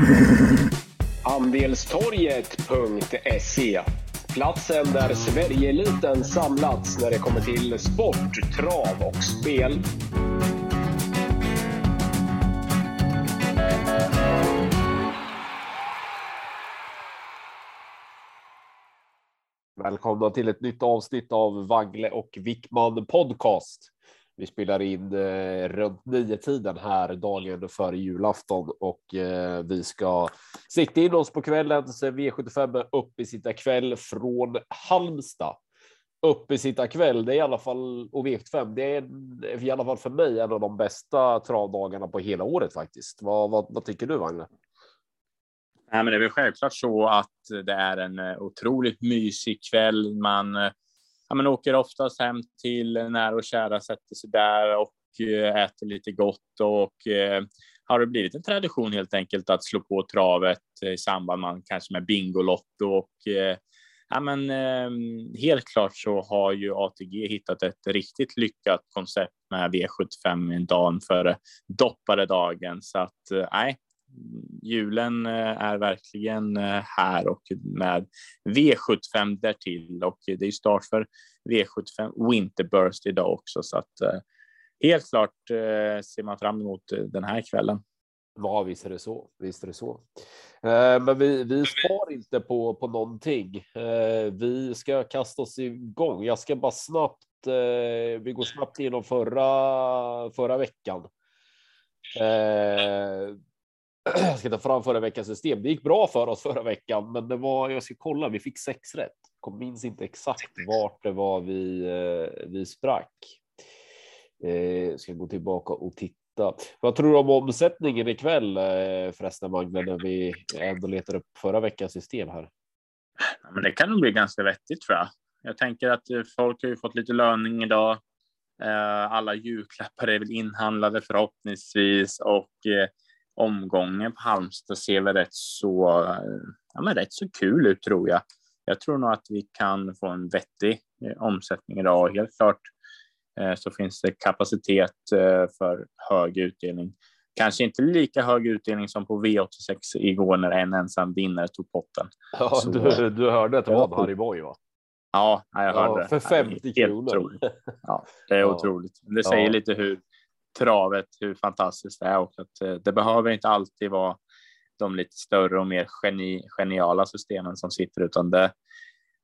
Andelstorget.se Platsen där Sverigeeliten samlats när det kommer till sport, trav och spel. Välkomna till ett nytt avsnitt av Wangle och Wickman podcast. Vi spelar in eh, runt nio tiden här dagen före julafton och eh, vi ska sikta in oss på kvällens V75 upp i sitta kväll från Halmstad. Upp i sitta kväll, det är i alla fall och V75. Det är i alla fall för mig en av de bästa travdagarna på hela året faktiskt. Vad, vad, vad tycker du Agne? Nej, men det är väl självklart så att det är en eh, otroligt mysig kväll. Man eh, ja, men åker oftast hem till nära och kära, sätter sig där och eh, äter lite gott och eh, har det blivit en tradition helt enkelt att slå på travet eh, i samband med kanske med Bingolotto och eh, ja, men eh, helt klart så har ju ATG hittat ett riktigt lyckat koncept med V75 dagen före dopparedagen. så att eh, nej, julen eh, är verkligen eh, här och med V75 därtill och det är start för V75 Winterburst idag också så att eh, helt klart ser man fram emot den här kvällen. Ja, visst är det så. Visst är det så. Men vi, vi spar inte på, på någonting. Vi ska kasta oss igång. Jag ska bara snabbt. Vi går snabbt igenom förra förra veckan jag ska ta fram förra veckans system. Det gick bra för oss förra veckan, men det var, jag ska kolla, vi fick sex rätt. Jag minns inte exakt vart det var vi, eh, vi sprack. Jag eh, ska gå tillbaka och titta. Vad tror du om omsättningen ikväll eh, förresten, Magne, när vi ändå letar upp förra veckans system här? men det kan nog bli ganska vettigt tror jag. Jag tänker att folk har ju fått lite löning idag. Alla julklappar är väl inhandlade förhoppningsvis och omgången på Halmstad ser väl rätt så, ja, men rätt så kul ut tror jag. Jag tror nog att vi kan få en vettig eh, omsättning idag. Helt klart eh, så finns det kapacitet eh, för hög utdelning. Kanske inte lika hög utdelning som på V86 igår när en ensam vinnare tog potten. Ja, så, du, du hörde att det var Harry Boy va? Ja, jag hörde ja, För 50 kronor. Ja, det är ja. otroligt. Det säger ja. lite hur travet, hur fantastiskt det är och att eh, det behöver inte alltid vara de lite större och mer geni, geniala systemen som sitter, utan det,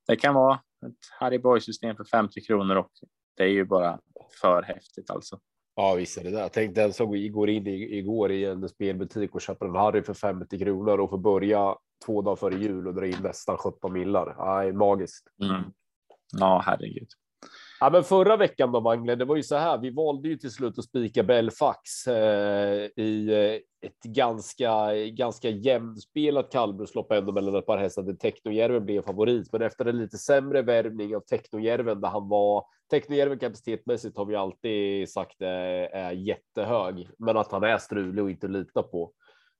det kan vara ett Harry Boy-system för 50 kronor och det är ju bara för häftigt alltså. Ja, visst är det där. Tänk den som går in igår i en spelbutik och köper en Harry för 50 kronor och får börja två dagar före jul och dra in nästan 17 millar. Ja, magiskt. Mm. Ja, herregud. Ja, men förra veckan då, Magne, det var ju så här. Vi valde ju till slut att spika Belfax eh, i eh, ett ganska, ganska jämnspelat kallblodslopp ändå mellan ett par hästar där Technojärven blev favorit. Men efter en lite sämre värvning av Technojärven där han var Technojärven kapacitetmässigt har vi alltid sagt är, är jättehög, men att han är strulig och inte lita på.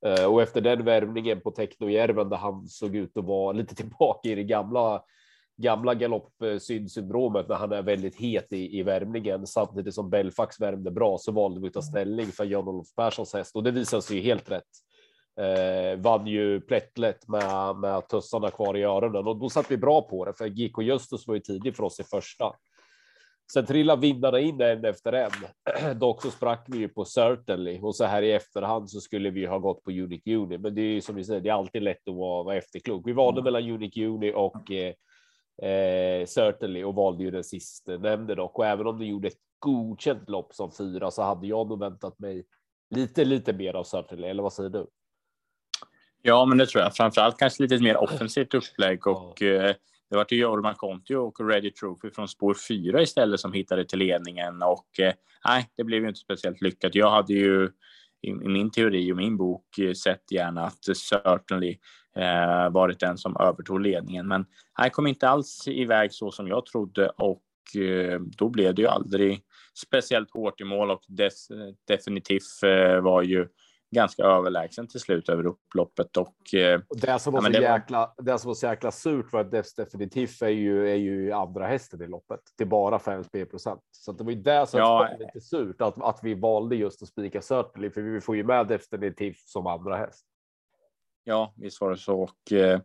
Eh, och efter den värvningen på Technojärven där han såg ut att vara lite tillbaka i det gamla gamla galoppsyndsyndromet när han är väldigt het i, i värmningen samtidigt som Belfax värmde bra så valde vi att ta ställning för Jan-Olof Perssons häst och det visade sig helt rätt. Eh, vann ju plättlätt med, med tussarna kvar i öronen och då satt vi bra på det för GK Justus var ju tidig för oss i första. Sen trillade vinnarna in en efter en. Dock så sprack vi ju på Certainly och så här i efterhand så skulle vi ha gått på Unique Uni. Men det är ju som vi säger, det är alltid lätt att vara, vara efterklok. Vi valde mm. mellan Unique Uni och eh, eh, Certainly och valde ju den sista nämnde dock. Och även om du gjorde ett godkänt lopp som fyra så hade jag nog väntat mig lite, lite mer av Certainly. Eller vad säger du? Ja, men det tror jag. Framförallt kanske lite mer offensivt upplägg och eh, det var ju Jorma Conti och Ready Trophy från spår fyra istället som hittade till ledningen och eh, nej, det blev ju inte speciellt lyckat. Jag hade ju i, min teori och min bok eh, sett gärna att Certainly eh, varit den som övertog ledningen. Men han kom inte alls iväg så som jag trodde och eh, då blev det ju aldrig speciellt hårt i mål och dess, eh, definitivt eh, var ju ganska överlägsen till slut över upploppet och. Eh, det som var så ja, jäkla. Var... Det som var så jäkla surt var att definitivt är ju är ju andra hästen i loppet till bara 5 procent. Så det var ju det som ja, var lite surt att att vi valde just att spika Certainly för vi får ju med definitivt som andra häst. Ja, visst var det så. Och, eh,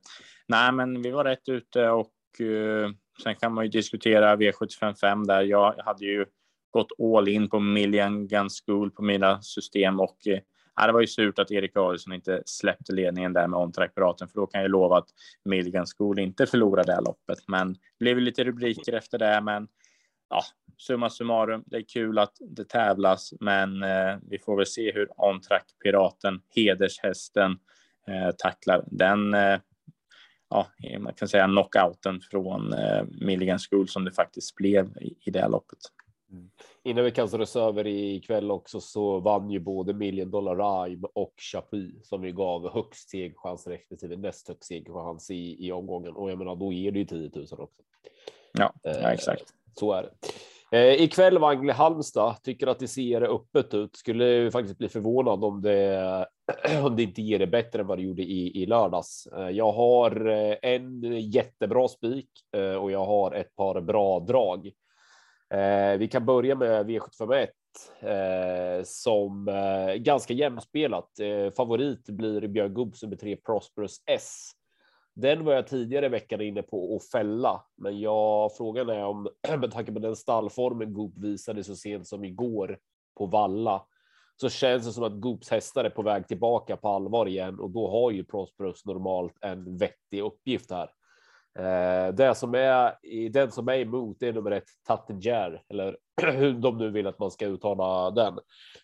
nej, men vi var rätt ute och eh, sen kan man ju diskutera V755 där. Jag hade ju gått all in på Million Gun School på mina system och eh, det var ju surt att Erik Adielsson inte släppte ledningen där med OnTrack-piraten, för då kan jag lova att Milligan School inte förlorade det här loppet. Men det blev lite rubriker efter det, men ja, summa summarum, det är kul att det tävlas, men eh, vi får väl se hur OnTrack-piraten, hedershästen, eh, tacklar den. Eh, ja, man kan säga knockouten från eh, Milligan School som det faktiskt blev i, i det här loppet. Mm. Innan vi kastar oss över ikväll också så vann ju både Million Dollar Rhyme och Chapuis som vi gav högst segerchans respektive näst högst segerchans i, i omgången. Och jag menar, då är det ju 10 000 också. Ja, ja eh, exakt. Så är det. Eh, ikväll Wangle Halmstad tycker att det ser öppet ut. Skulle faktiskt bli förvånad om det, om det inte ger det bättre än vad det gjorde i, i lördags. Eh, jag har eh, en jättebra spik och jag har ett par bra drag. Eh, vi kan börja med V751 eh, som eh, ganska jämspelat. Eh, favorit blir Björn Gubbs nummer tre Prosperous S. Den var jag tidigare i veckan inne på att fälla, men jag frågan är om med tanke på den stallformen Goop visade så sent som igår på Valla så känns det som att Goops hästar är på väg tillbaka på allvar igen och då har ju Prosperous normalt en vettig uppgift här. Eh, det som är i den som är emot är nummer ett Tattinger eller hur de nu vill att man ska uttala den.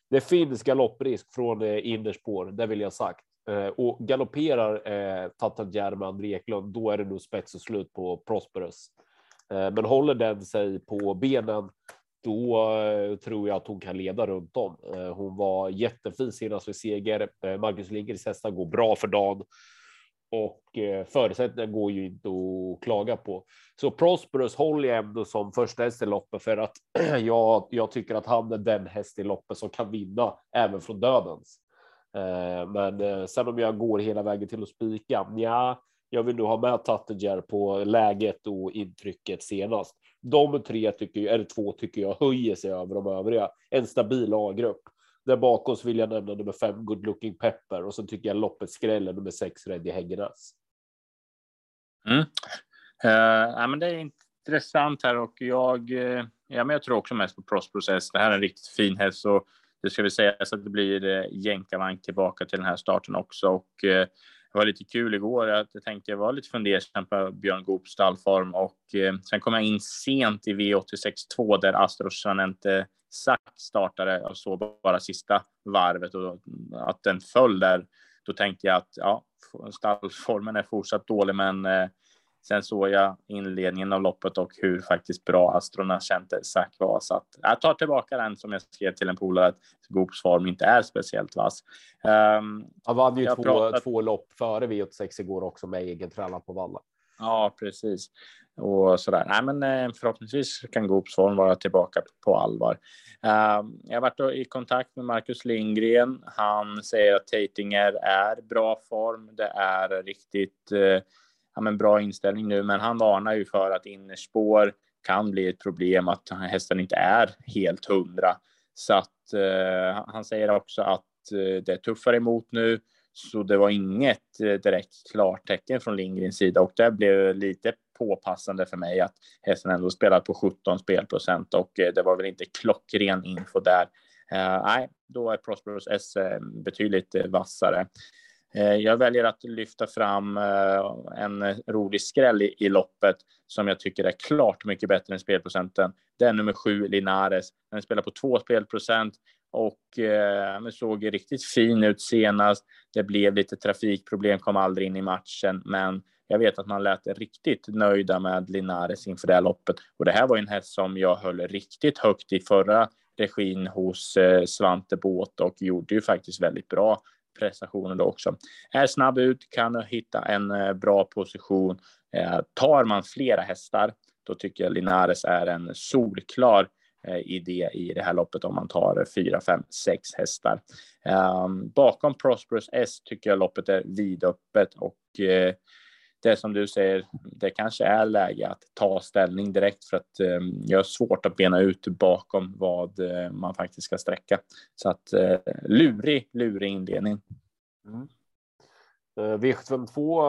Det finns galopprisk från eh, innerspår, det vill jag sagt. Eh, och galopperar eh, Tattinger med André Eklund, då är det nog spets och slut på Prosperous. Men håller den sig på benen, då tror jag att hon kan leda runt om. Hon var jättefin senast vid seger. Marcus Lindgrens hästar går bra för dagen och eh, förutsättningarna går ju inte att klaga på. Så Prosperous håller jag ändå som första häst i loppet för att jag, jag tycker att han är den häst i loppet som kan vinna även från dödens. Eh, men eh, sen om jag går hela vägen till att spika, ja, jag vill nog ha med Tattinger på läget och intrycket senast. De tre tycker jag, eller två tycker jag höjer sig över de övriga. En stabil A-grupp. Där bakom så vill jag nämna nummer fem, Good Looking Pepper och så tycker jag loppet skräller nummer sex, Reddy Häggenäs. Mm. Uh, ja, men det är intressant här och jag, uh, ja, men jag tror också mest på Prosprocess. Det här är en riktigt fin häst och det ska vi säga så att det blir eh, uh, jänkarvagn tillbaka till den här starten också och uh, det var lite kul igår. att Jag tänkte jag var lite fundersam på Björn Goops stallform och eh, sen kom jag in sent i V86 2 där Astros Sanente Sack startade och så bara sista varvet och att den föll där. Då tänkte jag att ja, stallformen är fortsatt dålig, men eh, sen såg jag inledningen av loppet och hur faktiskt bra Astrona kände Sack var. Så att jag tar tillbaka den som jag skrev till en polare att Goops form inte är speciellt vass. Um, Han vann ju två, pratat... två lopp före V86 igår också med egen tränare på Valla. Ja, precis och så där. Nej, men eh, förhoppningsvis kan Goops form vara tillbaka på allvar. Ehm, jag har varit i kontakt med Marcus Lindgren. Han säger att Tatinger är bra form. Det är riktigt eh, ja, men bra inställning nu, men han varnar ju för att innerspår kan bli ett problem, att hästen inte är helt hundra. Så att eh, han säger också att det är tuffare emot nu, så det var inget eh, direkt klartecken från Lindgrens sida och det blev lite påpassande för mig att hästen ändå spelat på 17 spelprocent och eh, det var väl inte klockren info där. Uh, nej, då är Prosperous S betydligt vassare. Jag väljer att lyfta fram en rolig skräll i loppet som jag tycker är klart mycket bättre än spelprocenten. Det är nummer sju, Linares. Den spelar på två spelprocent och eh, såg riktigt fin ut senast. Det blev lite trafikproblem, kom aldrig in i matchen, men jag vet att man lät riktigt nöjda med Linares inför det här loppet. Och det här var en häst som jag höll riktigt högt i förra regin hos eh, Svante Båt och gjorde ju faktiskt väldigt bra prestationer då också. Är snabb ut, kan hitta en eh, bra position. Eh, tar man flera hästar, då tycker jag Linares är en solklar Eh, i idé i det här loppet om man tar fyra, fem, sex hästar. Ehm, bakom Prosperous S tycker jag loppet är vidöppet och eh, det som du säger, det kanske är läge att ta ställning direkt för att eh, jag har svårt att bena ut bakom vad eh, man faktiskt ska sträcka. Så att eh, lurig, lurig inledning. Mm. Eh, V752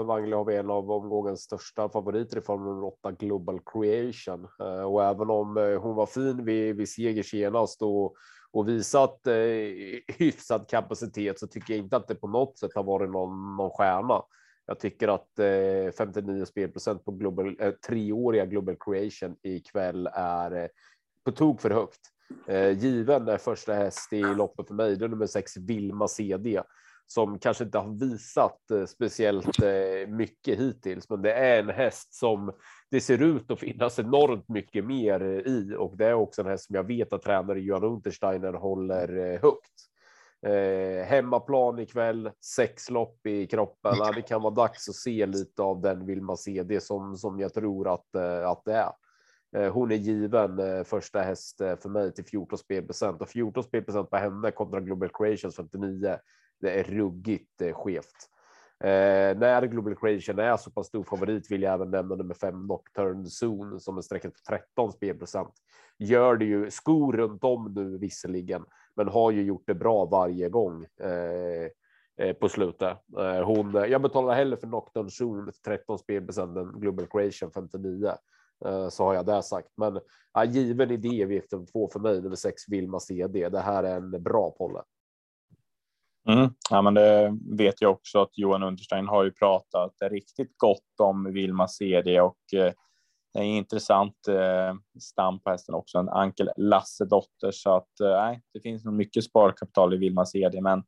eh, Wangle har vi en av omgångens största favoriter i form av 8 Global Creation eh, och även om hon var fin vid, vid seger senast och, och visat eh, hyfsad kapacitet så tycker jag inte att det på något sätt har varit någon, någon stjärna. Jag tycker att eh, 59 spelprocent på global, eh, treåriga Global Creation ikväll är eh, på tok för högt. Eh, given är första häst i loppet för mig, det är nummer sex Vilma CD som kanske inte har visat eh, speciellt eh, mycket hittills, men det är en häst som det ser ut att finnas enormt mycket mer eh, i och det är också en häst som jag vet att tränare Johan Untersteiner håller högt. Eh, hemmaplan ikväll, sex lopp i kroppen. Ja, det kan vara dags att se lite av den vill man se det som som jag tror att att det är. Hon är given första häst för mig till 14 spelprocent och 14 spelprocent på henne kontra Global Creations 59. Det är ruggigt eh, skevt. Eh, när Global Creation är så pass stor favorit vill jag även nämna nummer fem Nocturne Zone som är sträckat på 13 spelprocent. Gör det ju skor runt om nu visserligen, men har ju gjort det bra varje gång eh, eh på slutet. Eh, hon, eh, jag betalar hellre för Nocturne Zone 13 spelprocent än Global Creation 59. Så har jag det sagt. Men ja, given idé V72 för mig nummer sex Vilma CD. Det här är en bra polle. Mm. Ja, men det vet jag också att Johan Unterstein har ju pratat riktigt gott om Vilma CD och eh, det är intressant eh, stam på hästen också, en Ankel Lasse-dotter så att eh, nej, det finns nog mycket sparkapital i Vilma CD, men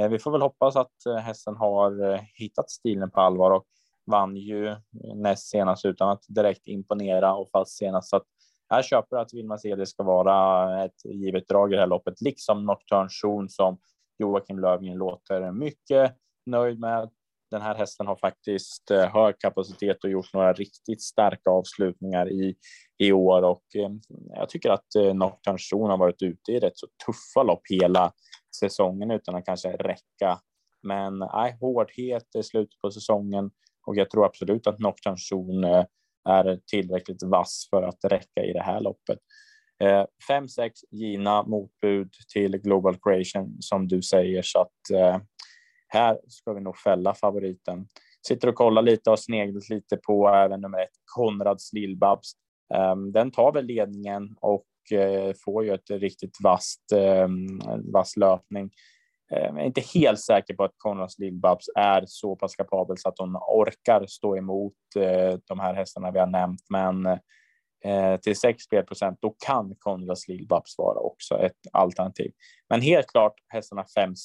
eh, vi får väl hoppas att eh, hästen har hittat stilen på allvar och vann ju näst senast utan att direkt imponera och fast senast. Så att jag köper att Vilma Cd ska vara ett givet drag i det här loppet, liksom Nocturne Zon som Joakim Lövgren låter mycket nöjd med. Den här hästen har faktiskt eh, hög kapacitet och gjort några riktigt starka avslutningar i, i år och eh, jag tycker att eh, Nocturne har varit ute i rätt så tuffa lopp hela säsongen utan att kanske räcka. Men nej, hårdhet i slutet på säsongen och jag tror absolut att Nocturne Zon är tillräckligt vass för att räcka i det här loppet. Eh, 5-6 givna motbud till Global Creation som du säger så att eh, här ska vi nog fälla favoriten. Sitter och kollar lite och sneglat lite på även nummer ett Konrads Lillbabs. Ehm, den tar väl ledningen och eh, får ju ett riktigt vasst, ehm, vass löpning. Eh, jag är inte helt säker på att Konrads Lillbabs är så pass kapabel så att hon orkar stå emot eh, de här hästarna vi har nämnt, men eh, Eh, till 6 spelprocent, då kan Konrads Lillbabs vara också ett alternativ. Men helt klart, hästarna 5-6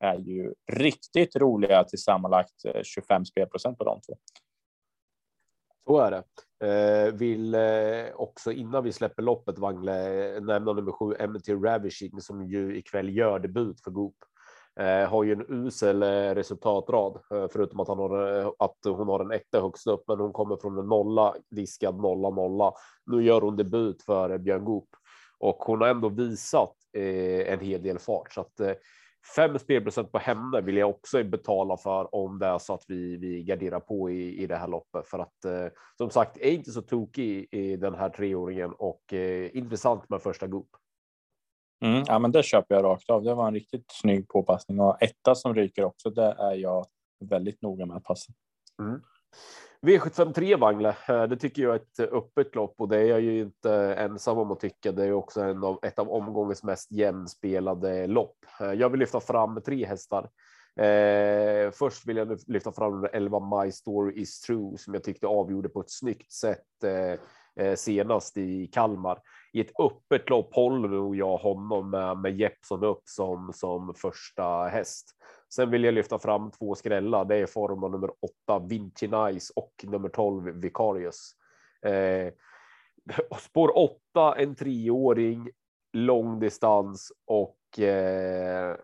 är ju riktigt roliga till sammanlagt eh, 25 spelprocent på de två. Så är det. Eh, vill eh, också innan vi släpper loppet Wangle eh, nämna nummer sju MT Ravishing som ju ikväll gör debut för Goop. Eh, har ju en usel eh, resultatrad, eh, förutom att, han har, eh, att hon har en etta högst upp, men hon kommer från en nolla, diskad nolla, nolla. Nu gör hon debut för Björn Goop och hon har ändå visat eh, en hel del fart så att fem spelprocent på henne vill jag också betala för om det är så att vi, vi garderar på i, i det här loppet för att som sagt är inte så tokig i, i den här treåringen och eh, intressant med första Goop. Mm, ja, men det köper jag rakt av. Det var en riktigt snygg påpassning och etta som ryker också. Det är jag väldigt noga med att passa. Mm. V753 Wangle, eh, det tycker jag är ett öppet lopp och det är jag ju inte ensam om att tycka. Det är också en av, ett av omgångens mest jämnspelade lopp. Eh, jag vill lyfta fram tre hästar. Eh, först vill jag lyfta fram 11 My Story is True som jag tyckte avgjorde på ett snyggt sätt eh senast i Kalmar i ett öppet lopp håller nog jag honom med, med Jeppson upp som, som första häst. Sen vill jag lyfta fram två skrällar. Det är form av nummer åtta Vinci Nice och nummer 12 Vicarius. Eh, spår åtta, en treåring, lång distans och eh,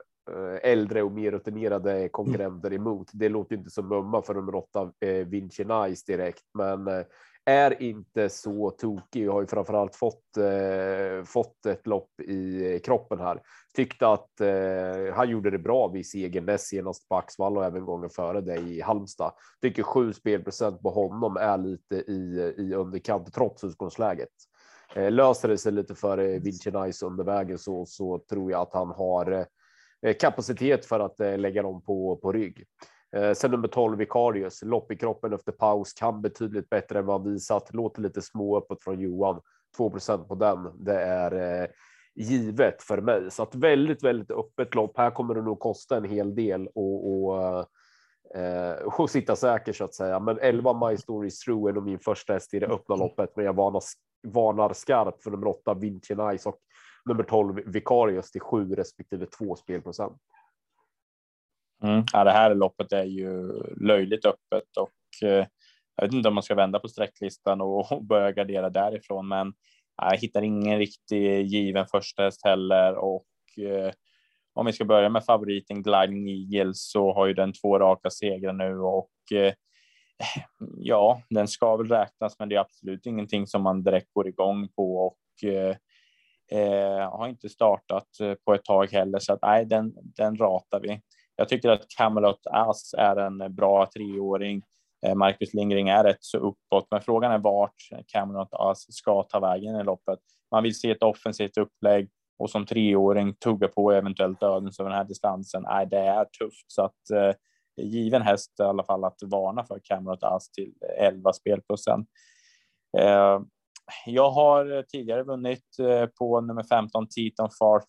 äldre och mer rutinerade konkurrenter emot. Det låter inte som mumma för nummer åtta eh, Vinci Nice direkt, men eh, är inte så tokig och har ju framförallt fått eh, fått ett lopp i kroppen här. Tyckte att eh, han gjorde det bra vid segern näst senast på Axvall och även gången före det i Halmstad. Tycker 7 spelprocent på honom är lite i, i underkant trots utgångsläget. Eh, löser det sig lite för eh, Vinci Nice under vägen så, så tror jag att han har eh, kapacitet för att eh, lägga dem på, på rygg. Eh, sen nummer 12 Vicarius, lopp i kroppen efter paus, kan betydligt bättre än vad visat. Låter lite små uppåt från Johan. 2% på den. Det är eh, givet för mig. Så att väldigt, väldigt öppet lopp. Här kommer det nog kosta en hel del och, och, eh, och sitta säker så att säga. Men 11 My Stories True är nog min första häst i det öppna loppet, men jag varnar, varnar skarpt för nummer 8 Vinci Nice och nummer 12 Vicarius till 7 respektive 2 spelprocent. Mm. Ja, det här loppet är ju löjligt öppet och eh, jag vet inte om man ska vända på sträcklistan och, och börja gardera därifrån, men jag hittar ingen riktig given första häst heller och eh, om vi ska börja med favoriten Gliding Eagle så har ju den två raka segrar nu och eh, ja, den ska väl räknas, men det är absolut ingenting som man direkt går igång på och eh, eh har inte startat eh, på ett tag heller, så att nej, den, den ratar vi. Jag tycker att Camelot Ass är en bra treåring. Eh, Marcus Lindgren är rätt så uppåt, men frågan är vart Camelot Ass ska ta vägen i loppet. Man vill se ett offensivt upplägg och som treåring tugga på eventuellt dödens över den här distansen. Nej, det är tufft så att eh, given häst i alla fall att varna för Camelot Ass till 11 spelprocent. Eh, jag har tidigare vunnit eh, på nummer 15 Titan Fart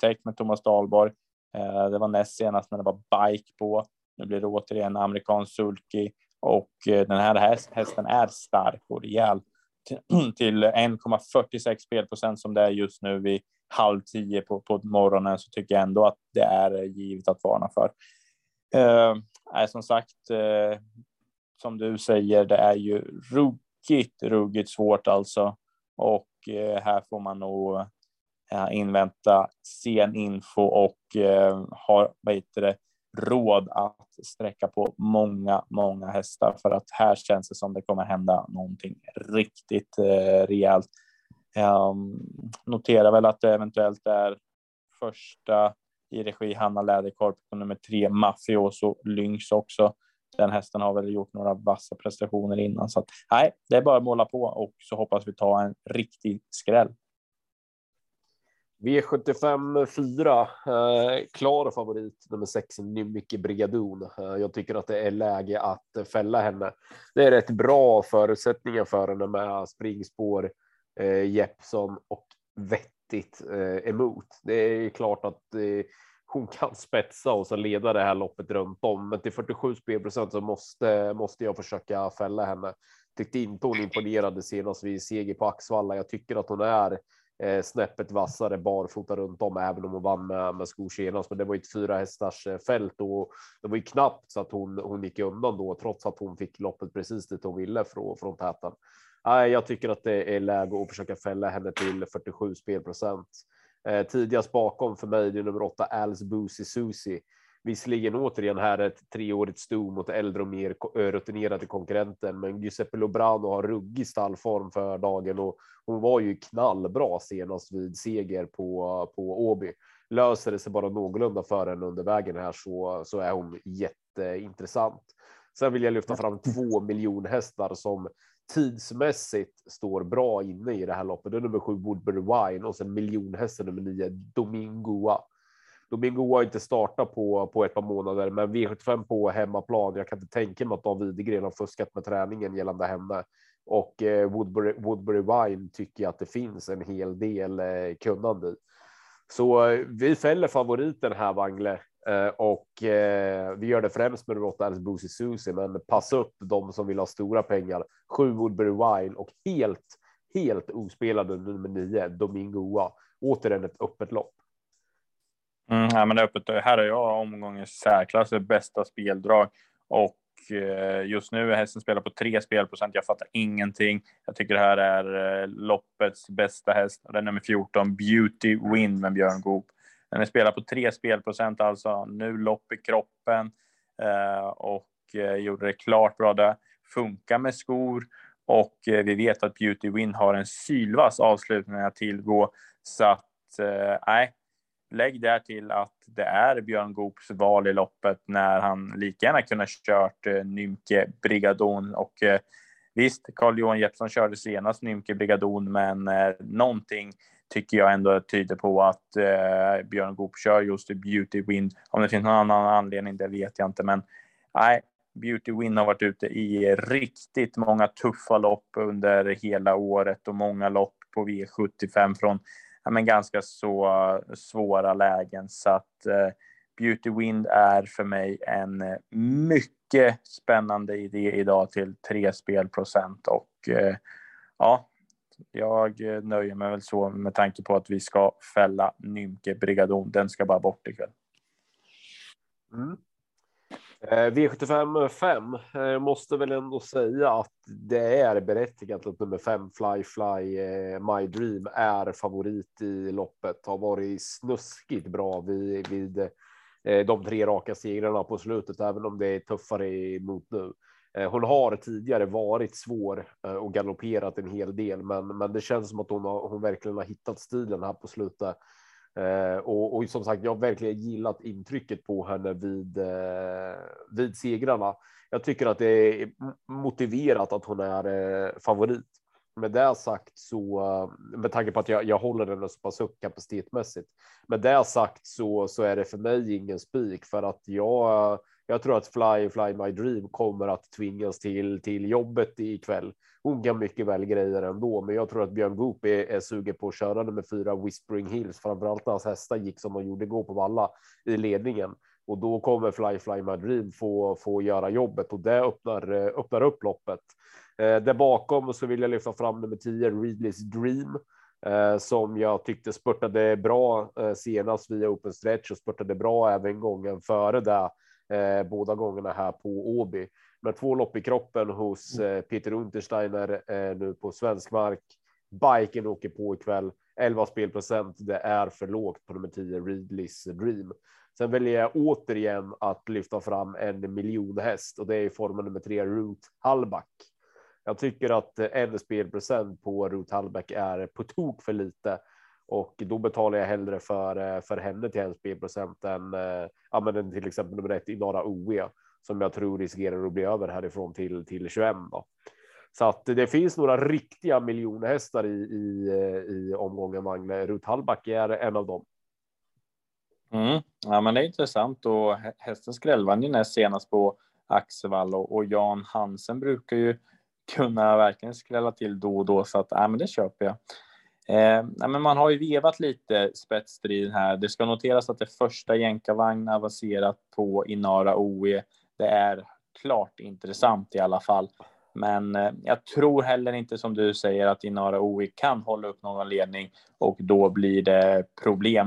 Tech med Thomas Dahlborg. Eh, det var näst senast när det var bike på. Nu blir det återigen amerikansk sulky och eh, den här hästen är stark och rejäl till 1,46 spelprocent som det är just nu vid halv tio på, på morgonen så tycker jag ändå att det är givet att varna för. Eh, som sagt, eh, som du säger, det är ju ruggigt, ruggigt svårt alltså. Och eh, här får man nog Eh, invänta sen info och eh, har vad heter det, råd att sträcka på många, många hästar för att här känns det som det kommer hända någonting riktigt eh, rejält. Um, notera väl att det eventuellt är första i regi Hanna Läderkorp på nummer tre Mafioso Lynx också. Den hästen har väl gjort några vassa prestationer innan så att nej, det är bara att måla på och så hoppas vi ta en riktig skräll. V75 4, eh, klar favorit nummer 6, Nymicke Brigadon. Eh, jag tycker att det är läge att fälla henne. Det är rätt bra förutsättningar för henne med springspår, eh, Jeppson och vettigt eh, emot. Det är klart att eh, hon kan spetsa och så leda det här loppet runt om, men till 47 spelprocent så måste måste jag försöka fälla henne. Tyckte inte hon imponerade senast vid seger på Axvalla. Jag tycker att hon är eh, snäppet vassare barfota runt om, även om hon vann med, med skor senast. Men det var ju ett fyra hästars eh, fält och det var ju knappt så att hon, hon gick undan då, trots att hon fick loppet precis dit hon ville från, från täten. Nej, jag tycker att det är läge att försöka fälla henne till 47 spelprocent. Eh, tidigast bakom för mig, det är nummer åtta, Als Boosie Susie. Visserligen återigen här ett treårigt sto mot äldre och mer rutinerade konkurrenten, men Giuseppe Lobrano har ruggig stallform för dagen och hon var ju knallbra senast vid seger på på Åby. Löser det sig bara någorlunda för henne under vägen här så så är hon jätteintressant. Sen vill jag lyfta fram två miljonhästar som tidsmässigt står bra inne i det här loppet. Det är nummer sju Woodbury Wine och sen miljonhästen nummer nio Domingoa. Domingo har inte startat på, på ett par månader, men V75 på hemmaplan. Jag kan inte tänka mig att Dan Widegren har fuskat med träningen gällande henne och eh, Woodbury, Woodbury Wine tycker jag att det finns en hel del eh, kunnande i. Så eh, vi fäller favoriten här Wangle eh, och eh, vi gör det främst med åtta Alice Boosie Susie, men passa upp de som vill ha stora pengar. Sju Woodbury Wine och helt, helt ospelade nummer nio Domingoa. Återigen ett öppet lopp. Mm, ja, men det är öppet. Här är jag omgångens särklass bästa speldrag och eh, just nu är hästen spelar på 3 spelprocent. Jag fattar ingenting. Jag tycker det här är eh, loppets bästa häst. Den är nummer 14, Beauty Wind med Björn Goop. Den är spelad på 3 spelprocent, alltså nu lopp i kroppen eh, och gjorde det klart bra där. Funkar med skor och vi vet att Beauty Wind har en sylvass avslutning att tillgå så att nej, lägg där till att det är Björn Goops val i loppet när han lika gärna kunde kört eh, Nymke Brigadon och eh, visst, Carl Johan Jeppsson körde senast Nymke Brigadon, men eh, någonting tycker jag ändå tyder på att eh, Björn Goop kör just i Beauty Wind. Om det finns någon annan anledning, det vet jag inte, men nej, Beauty Win har varit ute i riktigt många tuffa lopp under hela året och många lopp på V75 från ja, men ganska så eh, svåra lägen. Så att eh, Beauty Wind är för mig en eh, mycket spännande idé idag till 3 spelprocent och eh, ja, jag eh, nöjer mig väl så med tanke på att vi ska fälla Nymke Brigadon. Den ska bara bort ikväll. Mm. Eh, V75 5 eh, måste väl ändå säga att det är berättigat att nummer 5 Fly Fly eh, My Dream är favorit i loppet. Har varit snuskigt bra vid, vid de tre raka segrarna på slutet, även om det är tuffare mot nu. Hon har tidigare varit svår och galopperat en hel del, men, men det känns som att hon, har, hon verkligen har hittat stilen här på slutet. Eh, och, och, som sagt, jag har verkligen gillat intrycket på henne vid, eh, vid segrarna. Jag tycker att det är motiverat att hon är eh, favorit. Med det sagt så, med tanke på att jag, jag håller den så pass upp kapacitetmässigt. Med det sagt så, så är det för mig ingen spik för att jag, jag tror att Fly Fly My Dream kommer att tvingas till till jobbet ikväll hon kan mycket väl grejer ändå, men jag tror att Björn Goop är, är sugen på att köra nummer fyra Whispering Hills, framförallt när hans hästar gick som de gjorde gå på valla i ledningen och då kommer Fly Fly My Dream få få göra jobbet och det öppnar öppnar upp loppet. Eh, där bakom så vill jag lyfta fram nummer 10 Readley's Dream eh, som jag tyckte spurtade bra eh, senast via open stretch och spurtade bra även gången före. Eh, båda gångerna här på Åby med två lopp i kroppen hos mm. Peter Untersteiner nu på svensk mark. Biken åker på ikväll. 11 spelprocent. Det är för lågt på nummer 10 Readley's Dream. Sen väljer jag återigen att lyfta fram en miljonhäst och det är i formen nummer 3 Root Hallback. Jag tycker att eh, en spelprocent på Ruth Hallbäck är på tok för lite och då betalar jag hellre för eh, för henne till en spelprocent än eh, ja, men till exempel nummer ett i Norra OE som jag tror riskerar att bli över härifrån till till 21. Då. Så att det finns några riktiga miljonhästar i, i, i omgången. Magne. Ruth Hallback är en av dem. Mm. Ja, men det är intressant och hästen skrällvann ju näst senast på Axevall och, och, Jan Hansen brukar ju kunna verkligen skrälla till då och då så att ja, men det köper jag. Eh, men man har ju vevat lite spetsstrid här. Det ska noteras att det första jänkarvagn avancerat på Inara OE det är klart intressant i alla fall. Men eh, jag tror heller inte som du säger att Inara OE kan hålla upp någon ledning och då blir det problem.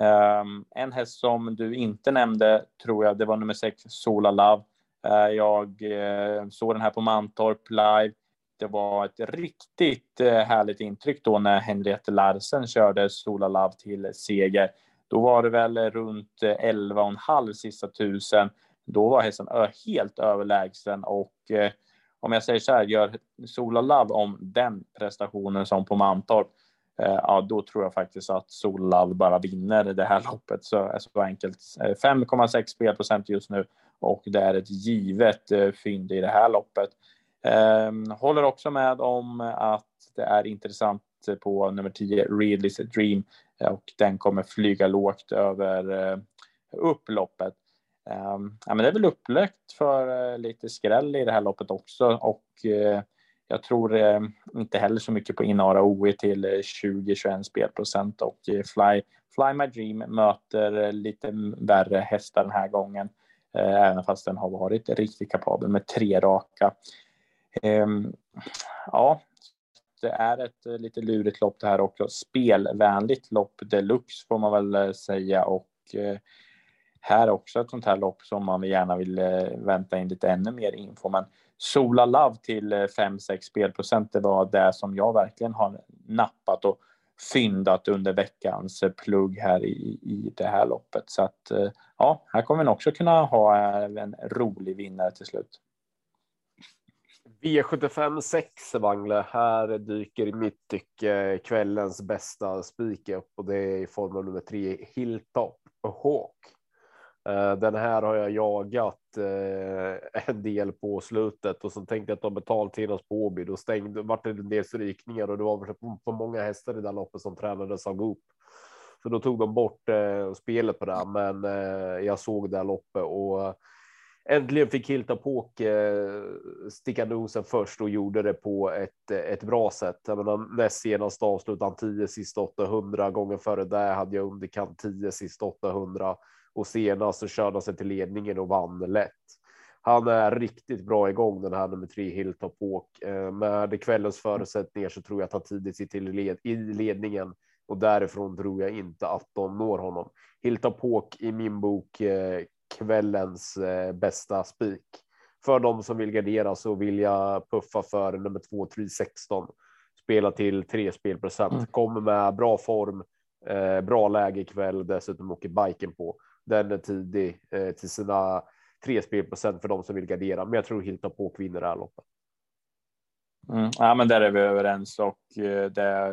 Eh, en häst som du inte nämnde tror jag det var nummer sex Sola Love. Eh, jag eh, såg den här på Mantorp live. Det var ett riktigt eh, härligt intryck då när Henriette Larsen körde Sola Love till seger. Då var det väl runt 11,5 sista tusen då var hästen helt överlägsen och om jag säger så här, gör Sola Love om den prestationen som på Mantorp, Eh, ja, då tror jag faktiskt att Solal bara vinner det här loppet. Så, eh, så enkelt. Eh, 5,6 spelprocent just nu och det är ett givet eh, fynd i det här loppet. Eh, håller också med om att det är intressant på nummer 10, Readly's Dream och den kommer flyga lågt över eh, upploppet. Ehm, ja, men det är väl upplagt för lite skräll i det här loppet också och jag tror eh, inte heller så mycket på Inara OE till eh, 20-21 spelprocent och eh, Fly, Fly My Dream möter lite värre hästar den här gången. Även fast den har varit riktigt kapabel med tre raka. Ehm, ja, det är ett lite lurigt lopp det här också. Spelvänligt lopp deluxe får man väl säga och här också ett sånt här lopp som man gärna vill vänta in lite ännu mer info. Men Sola Love till eh, 5-6 spelprocent, det var det som jag verkligen har nappat och fyndat under veckans eh, plugg här i, i det här loppet. Så att eh, ja, här kommer vi också kunna ha en rolig vinnare till slut. V75 6 Wangle. Här dyker i mitt tycke kvällens bästa spik upp och det är i form av nummer tre Hilltop Hawk. Eh, den här har jag jagat eh, en del på slutet och så tänkte jag att de betalt till oss på Åby. Då stängde vart det en del strykningar och det var för många hästar i det loppet som tränades av Goop. Så då tog de bort eh, spelet på det, men jag såg det här loppet och äntligen fick Hiltapåk Påk sticka nosen först och gjorde det på ett, ett bra sätt. Jag menar, näst senast avslutade han 10 sista 800 gånger före det hade jag underkant 10 sista 800 och senast så körde han sig till ledningen och vann lätt. Han är riktigt bra igång den här nummer tre Hilltop Walk. Eh, med kvällens förutsättningar så tror jag att han tidigt sitter led, i ledningen och därifrån tror jag inte att de når honom. Hilltop Walk i min bok eh, kvällens eh, bästa spik. För de som vill gardera så vill jag puffa för nummer 2 316. Spela till tre spelprocent. Mm. Kommer med bra form, bra läge ikväll. Dessutom åker biken på. Den är tidig eh, till sina tre spelprocent för de som vill gardera. Men jag tror Hilton på vinner det här loppet. Mm. Ja, men där är vi överens och eh, det är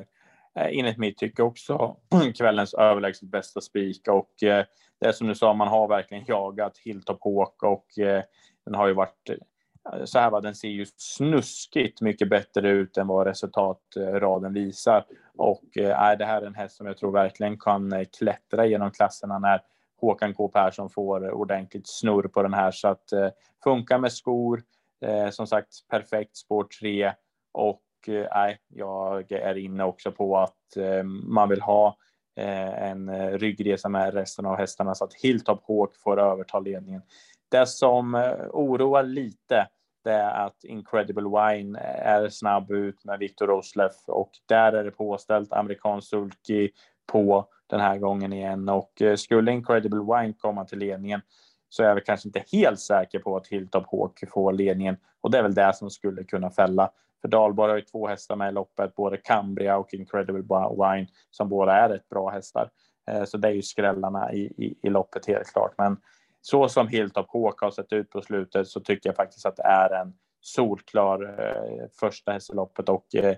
eh, enligt mitt tycke också kvällens överlägset bästa spik och eh, det är som du sa, man har verkligen jagat Hilltop Hawk och eh, den har ju varit eh, så här var den ser ju snuskigt mycket bättre ut än vad resultatraden visar. Och äh, det här är en häst som jag tror verkligen kan klättra genom klasserna när Håkan K Persson får ordentligt snurr på den här. Så att eh, funka med skor, eh, som sagt perfekt spår 3 och eh, jag är inne också på att eh, man vill ha eh, en eh, ryggresa med resten av hästarna så att Hilltop Hawk får överta ledningen. Det som eh, oroar lite det är att Incredible Wine eh, är snabb ut med Victor Rosleff och där är det påställt amerikansk sulky på den här gången igen och eh, skulle Incredible Wine komma till ledningen så är jag väl kanske inte helt säker på att Hilltop Hawk får ledningen och det är väl det som skulle kunna fälla. För Dalborg har ju två hästar med i loppet, både Cambria och Incredible Wine som båda är rätt bra hästar. Eh, så det är ju skrällarna i, i, i loppet helt klart. Men så som Hilltop Hawk har sett ut på slutet så tycker jag faktiskt att det är en solklar eh, första häst i loppet och Eh,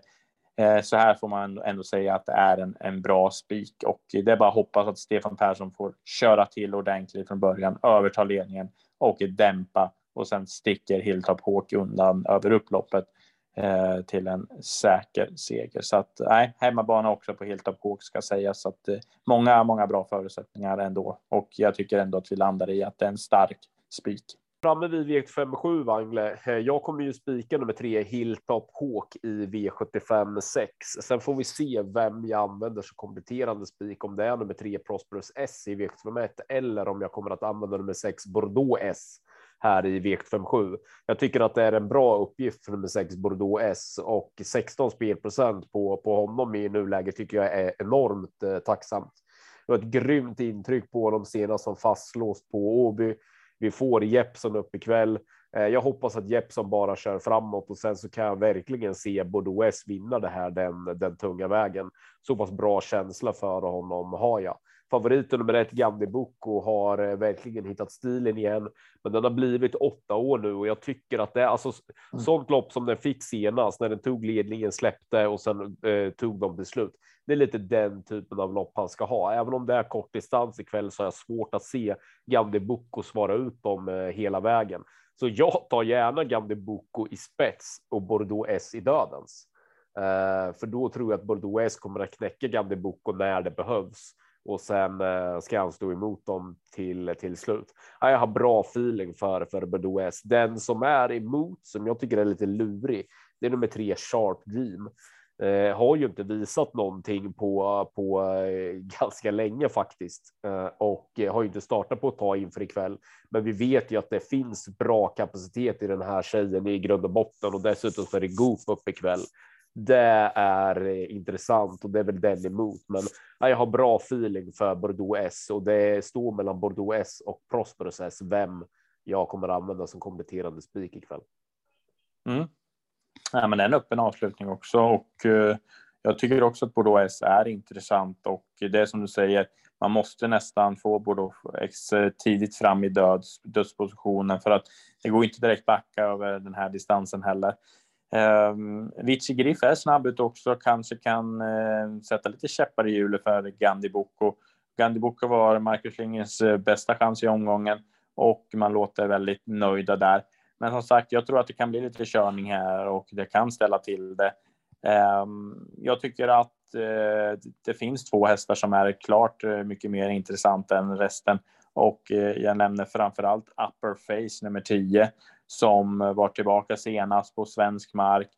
Eh, så här får man ändå säga att det är en, en bra spik och det är bara att hoppas att Stefan Persson får köra till ordentligt från början, överta ledningen och dämpa och sen sticker Hilltop Hawk undan över upploppet eh, till en säker seger. Så att nej, hemmabana också på Hilltop Hawk ska sägas. Så att eh, många, många bra förutsättningar ändå och jag tycker ändå att vi landar i att det är en stark spik. Framme vid V7 Wangle. Eh, jag kommer ju spika nummer tre Hilltop Hawk i V75 6. Sen får vi se vem jag använder som kompletterande spik, om det är nummer tre Prosperous S i V75 1 eller om jag kommer att använda nummer sex Bordeaux S här i V75 Jag tycker att det är en bra uppgift för nummer sex Bordeaux S och 16 spelprocent på, på honom i nuläget tycker jag är enormt eh, tacksamt. Det var ett grymt intryck på de senast som fastlåst på Åby vi får Jeppson upp ikväll. Eh, jag hoppas att Jeppson bara kör framåt och sen så kan jag verkligen se Bordeaux vinna det här den, den tunga vägen. Så pass bra känsla för honom har jag. Favoriten nummer ett, Gandhi Boko, har eh, verkligen hittat stilen igen, men den har blivit åtta år nu och jag tycker att det är alltså mm. sånt lopp som den fick senast när den tog ledningen, släppte och sen eh, tog de till slut. Det är lite den typen av lopp han ska ha. Även om det är kort distans ikväll så har jag svårt att se Gamde Boko svara ut dem eh, hela vägen. Så jag tar gärna Gamde Boko i spets och Bordeaux S i dödens. Eh, för då tror jag att Bordeaux S kommer att knäcka Gamde Boko när det behövs och sen eh, ska han stå emot dem till till slut. Ja, jag har bra feeling för för Bordeaux S. Den som är emot som jag tycker är lite lurig. Det är nummer tre Sharp Dream eh, har ju inte visat någonting på, på eh, ganska länge faktiskt eh, och eh, har ju inte startat på att ta inför ikväll. Men vi vet ju att det finns bra kapacitet i den här tjejen i grund och botten och dessutom så är det Goop upp ikväll. Det är eh, intressant och det är väl den emot, men jag har bra feeling för Bordeaux S och det står mellan Bordeaux S och Prosperous S vem jag kommer använda som kompletterande spik ikväll. Mm. Nej, men en öppen avslutning också och eh, jag tycker också att Bordeaux S är intressant och det är som du säger, man måste nästan få Bordeaux X eh, tidigt fram i döds, dödspositionen för att det går inte direkt backa över den här distansen heller. Um, Vici Griff är snabb ut också, kanske kan uh, sätta lite käppar i hjulet för Gandhi Boko. Gandhi Boko var Marcus Lindgrens uh, bästa chans i omgången och man låter väldigt nöjda där. Men som sagt, jag tror att det kan bli lite körning här och det kan ställa till det. Ehm, jag tycker att eh, det finns två hästar som är klart eh, mycket mer intressanta än resten Och eh, jag nämner framför allt Upper Face nummer 10 som var tillbaka senast på svensk mark.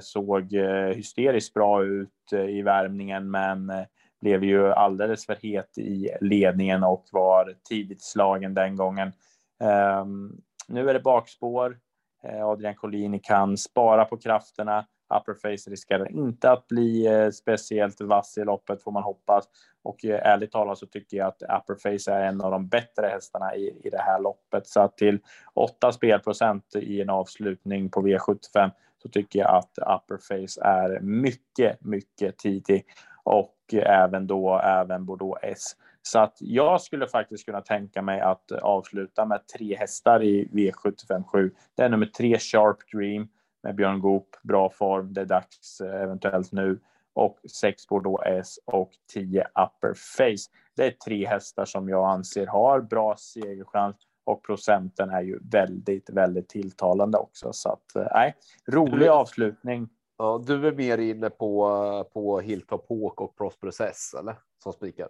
Såg hysteriskt bra ut i värmningen men blev ju alldeles för het i ledningen och var tidigt slagen den gången. Ehm, nu är det bakspår. Eh, Adrian Collini kan spara på krafterna Upperface riskerar inte att bli eh, speciellt vass i loppet får man hoppas. Och eh, ärligt talat så tycker jag att Upperface är en av de bättre hästarna i, i det här loppet. Så att till 8 spelprocent i en avslutning på V75 så tycker jag att Upperface är mycket, mycket tidig. Och även då även Bordeaux S. Så att jag skulle faktiskt kunna tänka mig att avsluta med tre hästar i V75 7. Det är nummer tre Sharp Dream med Björn Goop, bra form, det är dags eh, eventuellt nu. Och 6 Bordeaux S och 10 Upper Face. Det är tre hästar som jag anser har bra segerchans och procenten är ju väldigt, väldigt tilltalande också. Så att eh, nej, rolig avslutning. Ja, du är mer inne på på Hilltop Hawk och Prosperous S eller som spikar?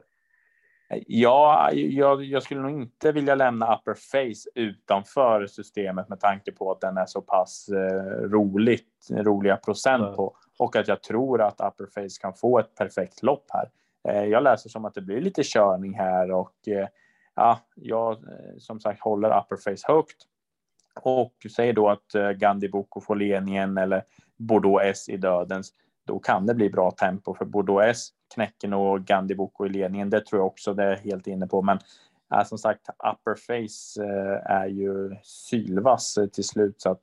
Ja, jag, jag, skulle nog inte vilja lämna Upper Face utanför systemet med tanke på att den är så pass eh, roligt, roliga procent mm. på och att jag tror att Upper Face kan få ett perfekt lopp här. Eh, jag läser som att det blir lite körning här och eh, ja, jag eh, som sagt håller Upper Face högt och säger då att eh, Gandhi Boko får ledningen eller Bordeaux S i dödens då kan det bli bra tempo för Bordeaux knäcken knäcker nog Gandhi Boko i ledningen. Det tror jag också det är helt inne på. Men äh, som sagt, upper face äh, är ju sylvass äh, till slut. Så att,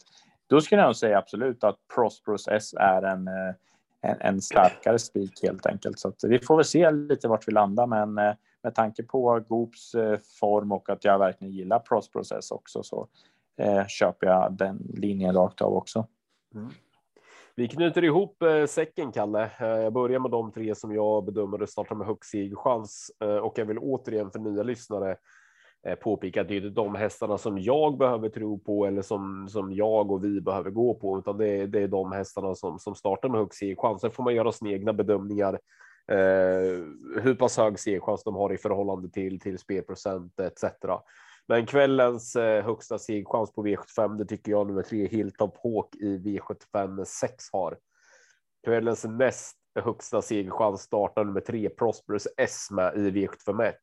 då skulle jag nog säga absolut att Prosperous S är en, äh, en, en starkare spik helt enkelt. Så att vi får väl se lite vart vi landar. Men äh, med tanke på Goops äh, form och att jag verkligen gillar Prosperous S också så äh, köper jag den linjen rakt av också. Mm. Vi knyter ihop eh, säcken, Kalle. Eh, jag börjar med de tre som jag bedömer startar med högst chans eh, och jag vill återigen för nya lyssnare påpeka att det är de hästarna som jag behöver tro på eller som, som jag och vi behöver gå på, utan det är, det är de hästarna som, som startar med högst chans. Sen får man göra sina egna bedömningar. Eh, hur pass hög segerchans de har i förhållande till, till spelprocent etc. Men kvällens eh, högsta segerchans på V75, det tycker jag nummer tre Hilltop Hawk i V75 6 har. Kvällens näst högsta segerchans startar nummer tre Prosperous S med i V75 1.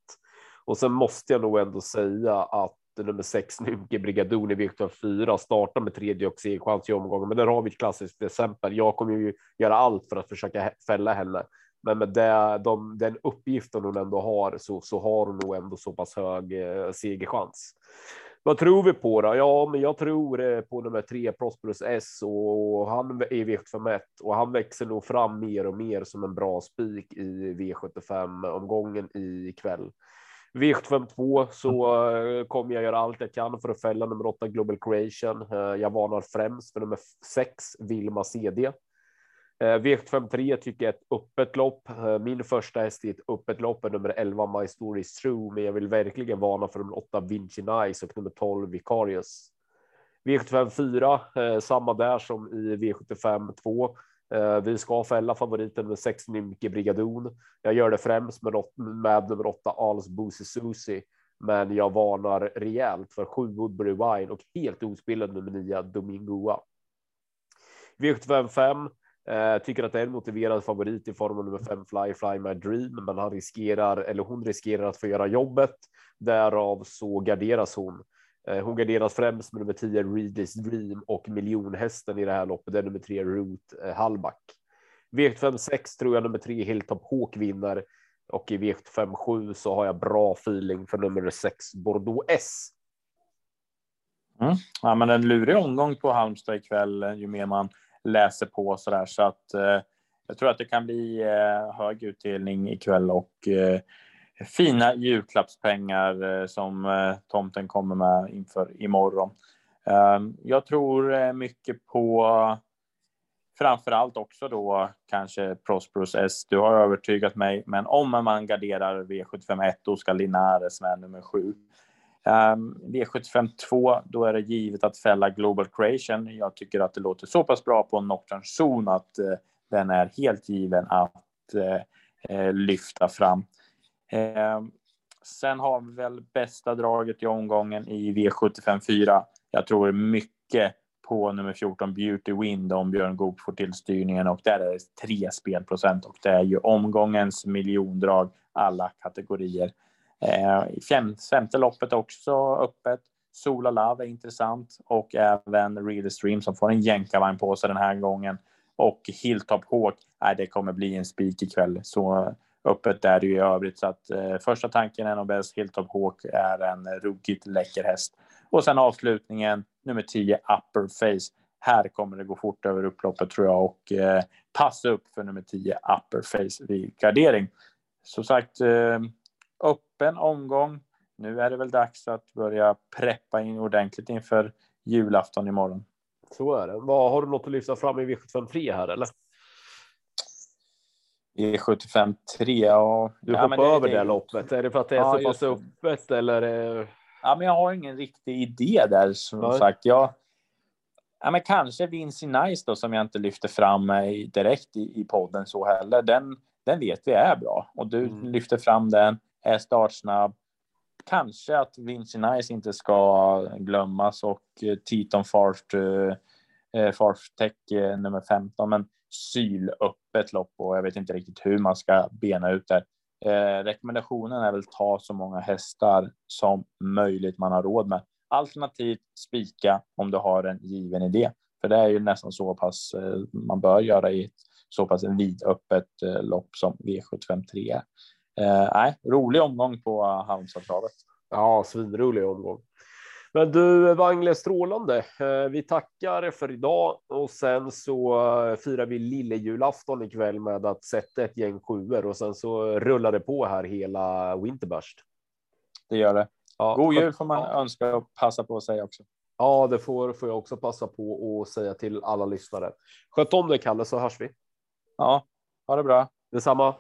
Och sen måste jag nog ändå säga att nummer sex Nymke Brigadon i V75 4 startar med tredje och segerchans i omgången. Men där har vi ett klassiskt exempel. Jag kommer ju göra allt för att försöka fälla henne. Men med det, de, den uppgiften hon ändå har så, så har hon nog ändå så pass hög eh, segerchans. Vad tror vi på då? Ja, men jag tror eh, på nummer tre Prosperous S och han är V75 1 och han växer nog fram mer och mer som en bra spik i V75 omgången i kväll. V75 2 så eh, kommer jag göra allt jag kan för att fälla nummer 8 Global Creation. Eh, jag varnar främst för nummer 6 Vilma CD. Eh, V753 tycker jag är ett öppet lopp. Eh, min första häst i ett öppet lopp är nummer 11 My Story is True, men jag vill verkligen varna för nummer 8 Vinci Nice och nummer 12 Vicarius. V754 samma där som i V75 2. Eh, vi ska fälla favoriten med 6 Nymke Brigadon. Jag gör det främst med, med nummer 8 Als Boosie Susie, men jag varnar rejält för 7 Woodbury Wine och helt ospelad nummer 9 Domingoa. V755 Eh, tycker att det är en motiverad favorit i form av nummer fem Fly Fly My Dream, men han riskerar eller hon riskerar att få göra jobbet. Därav så garderas hon. Eh, hon garderas främst med nummer 10 Readly's Dream och miljonhästen i det här loppet. Det är nummer 3 Root eh, Hallback. V75 6 tror jag nummer 3 Hilltop Hawk vinner och i V75 7 så har jag bra feeling för nummer 6 Bordeaux S. Mm. Ja, men en lurig omgång på Halmstad ikväll eh, ju mer man läser på så där så att eh, jag tror att det kan bli eh, hög utdelning ikväll och eh, fina julklappspengar eh, som eh, tomten kommer med inför imorgon. Ehm, jag tror eh, mycket på framför allt också då kanske Prosperous S. Du har övertygat mig, men om man garderar V751 då ska Linares med nummer sju. Um, V75 2, då är det givet att fälla Global Creation. Jag tycker att det låter så pass bra på Nocturne Zon att uh, den är helt given att uh, uh, lyfta fram. Ehm, sen har vi väl bästa draget i omgången i V75 4. Jag tror mycket på nummer 14 Beauty Wind om Björn Goop får till styrningen och där är det tre spelprocent och det är ju omgångens miljondrag alla kategorier. Eh, femte loppet också öppet. Sola Love är intressant och även Real Stream som får en jänkarvagn på sig den här gången. Och Hilltop Hawk, nej, det kommer bli en spik ikväll. Så öppet är det ju i övrigt. Så att eh, första tanken är nog bäst. Hilltop Hawk är en ruggigt läcker häst. Och sen avslutningen nummer 10 Upper Face. Här kommer det gå fort över upploppet tror jag och eh, passa upp för nummer 10 Upper Face vid gardering. Som sagt, eh, öppen omgång. Nu är det väl dags att börja preppa in ordentligt inför julafton imorgon. Så är det. Vad, har du något att lyfta fram i V753 här eller? V75 3, ja. Du hoppar ja, det, över det, det loppet. Är det för att det är ja, så pass öppet eller? Ja, men jag har ingen riktig idé där som Nej. sagt. Jag, ja, men kanske Vinci Nice då som jag inte lyfter fram direkt i, i podden så heller. Den, den vet vi är bra och du mm. lyfter fram den, är startsnabb. Kanske att Vinci Nice inte ska glömmas och Titon Fart, eh, Farftech eh, eh, eh, nummer 15, men sylöppet lopp och jag vet inte riktigt hur man ska bena ut det. Eh, rekommendationen är väl ta så många hästar som möjligt man har råd med. Alternativt spika om du har en given idé. För det är ju nästan så pass eh, man bör göra i ett så pass vidöppet eh, lopp som V753 är. Eh, nej, rolig omgång på Halmstadstravet. Ja, svinrolig omgång. Men du, Wangle, strålande. Eh, vi tackar för idag och sen så eh, firar vi lillejulafton ikväll med att sätta ett gäng sjuor och sen så rullar det på här hela Winterburst. Det gör det. Ja. God jul får man ja. önska och passa på att säga också. Ja, det får, får jag också passa på att säga till alla lyssnare. Sköt om dig, Kalle, så hörs vi. Ja, ha det bra. Detsamma.